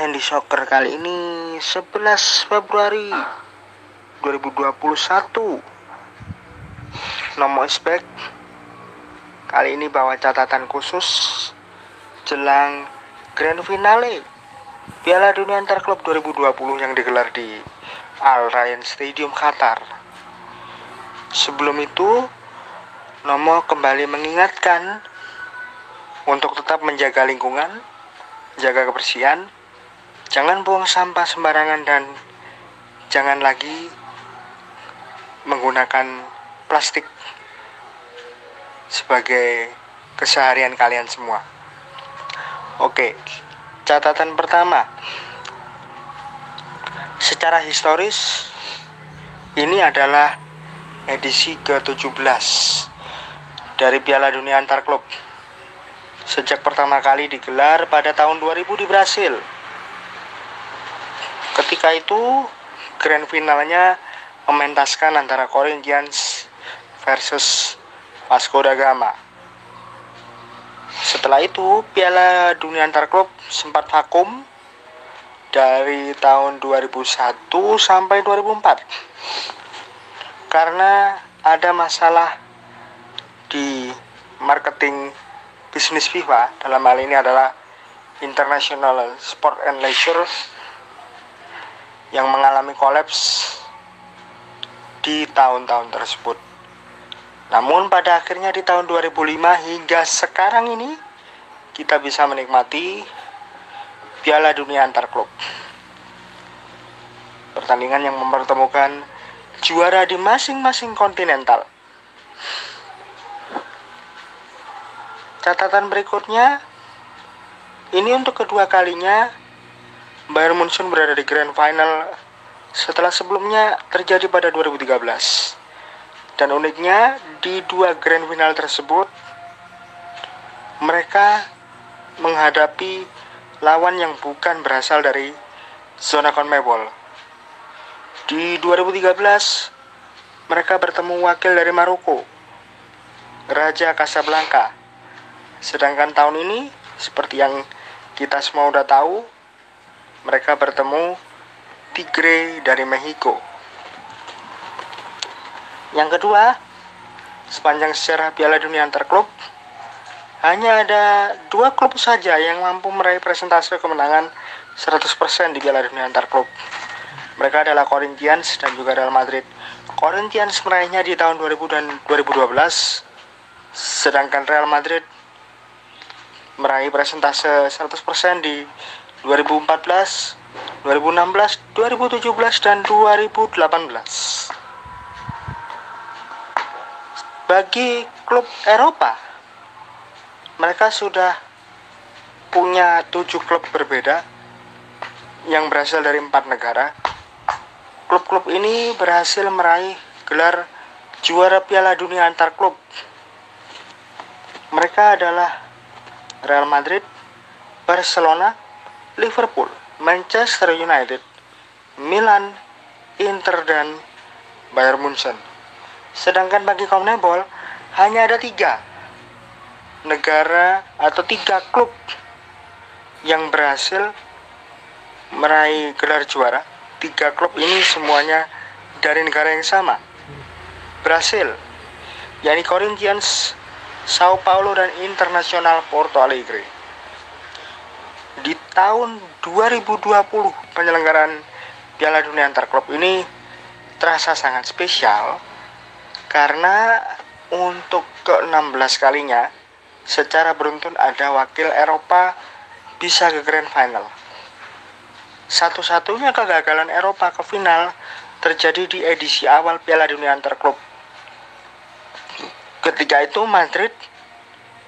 Sandy Soccer kali ini 11 Februari 2021 Nomo Isbek Kali ini bawa catatan khusus Jelang Grand Finale Piala Dunia Antar Klub 2020 yang digelar di Al Rayyan Stadium Qatar. Sebelum itu Nomo kembali mengingatkan untuk tetap menjaga lingkungan, jaga kebersihan, jangan buang sampah sembarangan dan jangan lagi menggunakan plastik sebagai keseharian kalian semua. Oke, catatan pertama. Secara historis ini adalah edisi ke-17 dari Piala Dunia Antar Klub sejak pertama kali digelar pada tahun 2000 di Brasil. Ketika itu, grand finalnya mementaskan antara Corinthians versus Vasco da Gama. Setelah itu, Piala Dunia Antar Klub sempat vakum dari tahun 2001 sampai 2004 karena ada masalah di marketing bisnis FIFA dalam hal ini adalah International Sport and Leisure yang mengalami kolaps di tahun-tahun tersebut. Namun pada akhirnya di tahun 2005 hingga sekarang ini kita bisa menikmati Piala Dunia antar klub. Pertandingan yang mempertemukan juara di masing-masing kontinental. Catatan berikutnya, ini untuk kedua kalinya Bayern Munchen berada di Grand Final setelah sebelumnya terjadi pada 2013. Dan uniknya di dua Grand Final tersebut mereka menghadapi lawan yang bukan berasal dari zona CONMEBOL. Di 2013 mereka bertemu wakil dari Maroko, Raja Casablanca Sedangkan tahun ini seperti yang kita semua udah tahu, mereka bertemu Tigre dari Mexico. Yang kedua, sepanjang sejarah Piala Dunia antar klub, hanya ada dua klub saja yang mampu meraih presentase kemenangan 100% di Piala Dunia antar klub. Mereka adalah Corinthians dan juga Real Madrid. Corinthians meraihnya di tahun 2000 dan 2012, sedangkan Real Madrid meraih presentase 100% di 2014, 2016, 2017 dan 2018. Bagi klub Eropa, mereka sudah punya tujuh klub berbeda yang berasal dari empat negara. Klub-klub ini berhasil meraih gelar juara Piala Dunia antar klub. Mereka adalah Real Madrid, Barcelona, Liverpool, Manchester United, Milan, Inter dan Bayern Munchen. Sedangkan bagi CONMEBOL hanya ada tiga negara atau tiga klub yang berhasil meraih gelar juara. Tiga klub ini semuanya dari negara yang sama. Brasil, yakni Corinthians, Sao Paulo dan Internasional Porto Alegre. Di tahun 2020 penyelenggaraan Piala Dunia antar klub ini terasa sangat spesial karena untuk ke-16 kalinya secara beruntun ada wakil Eropa bisa ke Grand Final. Satu-satunya kegagalan Eropa ke final terjadi di edisi awal Piala Dunia antar klub Ketika itu Madrid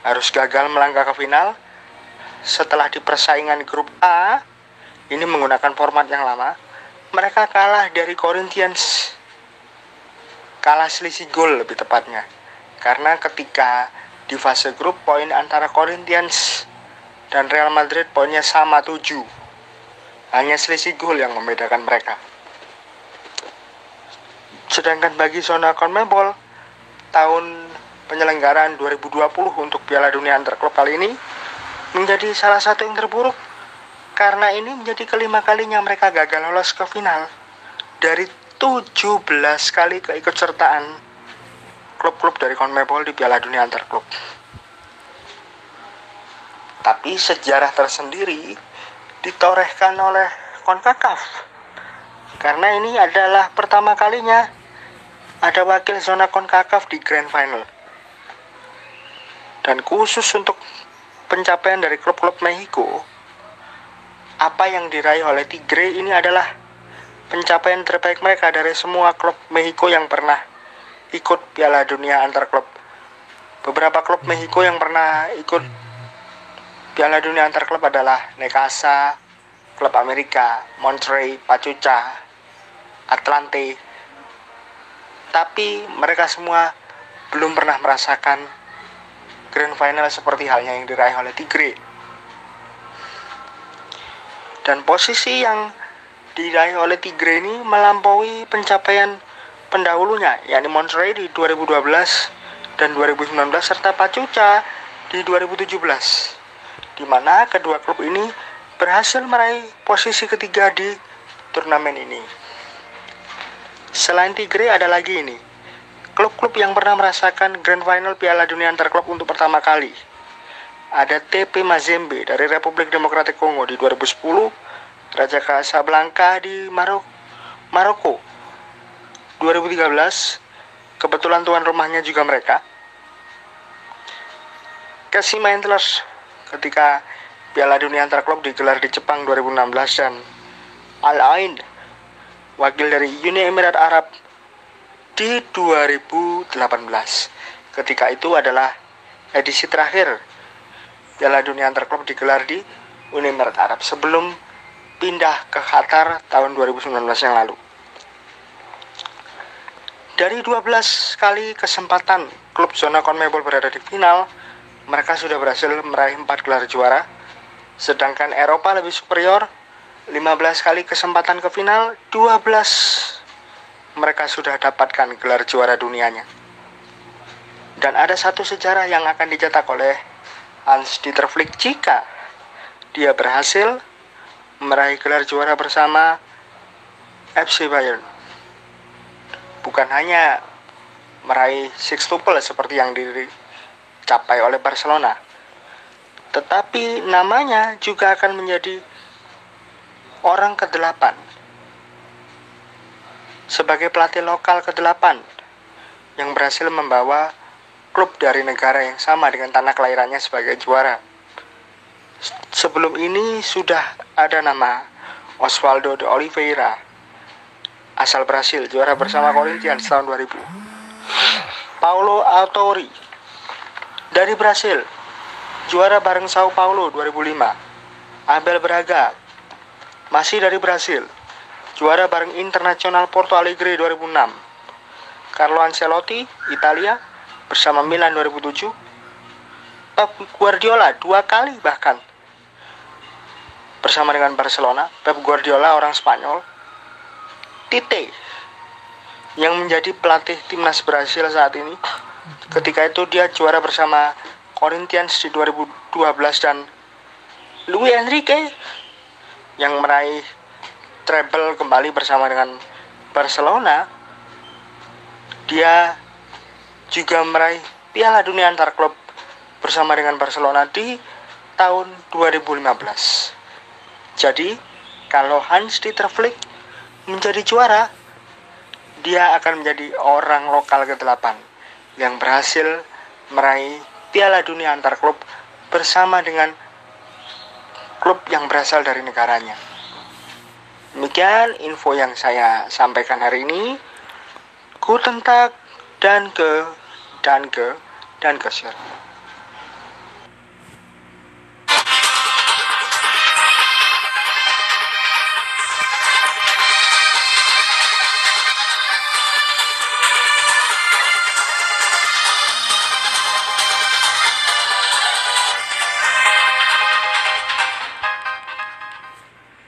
harus gagal melangkah ke final setelah di persaingan grup A ini menggunakan format yang lama mereka kalah dari Corinthians. Kalah selisih gol lebih tepatnya. Karena ketika di fase grup poin antara Corinthians dan Real Madrid poinnya sama 7 hanya selisih gol yang membedakan mereka. Sedangkan bagi zona CONMEBOL tahun penyelenggaraan 2020 untuk Piala Dunia antar kali ini menjadi salah satu yang terburuk karena ini menjadi kelima kalinya mereka gagal lolos ke final dari 17 kali keikutsertaan klub-klub dari CONMEBOL di Piala Dunia antar klub. Tapi sejarah tersendiri ditorehkan oleh CONCACAF. Karena ini adalah pertama kalinya ada wakil zona CONCACAF di Grand Final. Dan khusus untuk pencapaian dari klub-klub Mexico, apa yang diraih oleh Tigre ini adalah pencapaian terbaik mereka dari semua klub Mexico yang pernah ikut Piala Dunia antar klub. Beberapa klub Mexico yang pernah ikut Piala Dunia antar klub adalah Necaxa, klub Amerika, Monterrey, Pachuca, Atlante. Tapi mereka semua belum pernah merasakan grand final seperti halnya yang diraih oleh Tigre dan posisi yang diraih oleh Tigre ini melampaui pencapaian pendahulunya yakni Monterrey di 2012 dan 2019 serta Pacuca di 2017 di mana kedua klub ini berhasil meraih posisi ketiga di turnamen ini. Selain Tigre ada lagi ini klub-klub yang pernah merasakan Grand Final Piala Dunia antar klub untuk pertama kali ada TP Mazembe dari Republik Demokratik Kongo di 2010, Raja Casablanca di Marok Maroko 2013, kebetulan tuan rumahnya juga mereka. Kasima Antlers ketika Piala Dunia antar klub digelar di Jepang 2016 dan Al Ain wakil dari Uni Emirat Arab di 2018. Ketika itu adalah edisi terakhir Piala Dunia antar klub digelar di Uni Emirat Arab sebelum pindah ke Qatar tahun 2019 yang lalu. Dari 12 kali kesempatan klub zona CONMEBOL berada di final, mereka sudah berhasil meraih 4 gelar juara, sedangkan Eropa lebih superior, 15 kali kesempatan ke final, 12 mereka sudah dapatkan gelar juara dunianya. Dan ada satu sejarah yang akan dicetak oleh Hans Dieter Flick jika dia berhasil meraih gelar juara bersama FC Bayern. Bukan hanya meraih sextuple seperti yang dicapai oleh Barcelona, tetapi namanya juga akan menjadi orang ke-8 sebagai pelatih lokal ke-8 yang berhasil membawa klub dari negara yang sama dengan tanah kelahirannya sebagai juara. Sebelum ini sudah ada nama Osvaldo de Oliveira, asal Brasil, juara bersama Corinthians tahun 2000. Paulo Autori dari Brasil, juara bareng Sao Paulo 2005. Abel Braga, masih dari Brasil, juara bareng Internasional Porto Alegre 2006. Carlo Ancelotti, Italia, bersama Milan 2007 Pep Guardiola dua kali bahkan. Bersama dengan Barcelona Pep Guardiola orang Spanyol. Tite yang menjadi pelatih timnas Brasil saat ini. Ketika itu dia juara bersama Corinthians di 2012 dan Luis Enrique yang meraih treble kembali bersama dengan Barcelona dia juga meraih Piala Dunia antar klub bersama dengan Barcelona di tahun 2015. Jadi, kalau Hans Dieter Flick menjadi juara, dia akan menjadi orang lokal ke-8 yang berhasil meraih Piala Dunia antar klub bersama dengan klub yang berasal dari negaranya. Demikian info yang saya sampaikan hari ini. Guten Tag dan ke dan ke dan ke share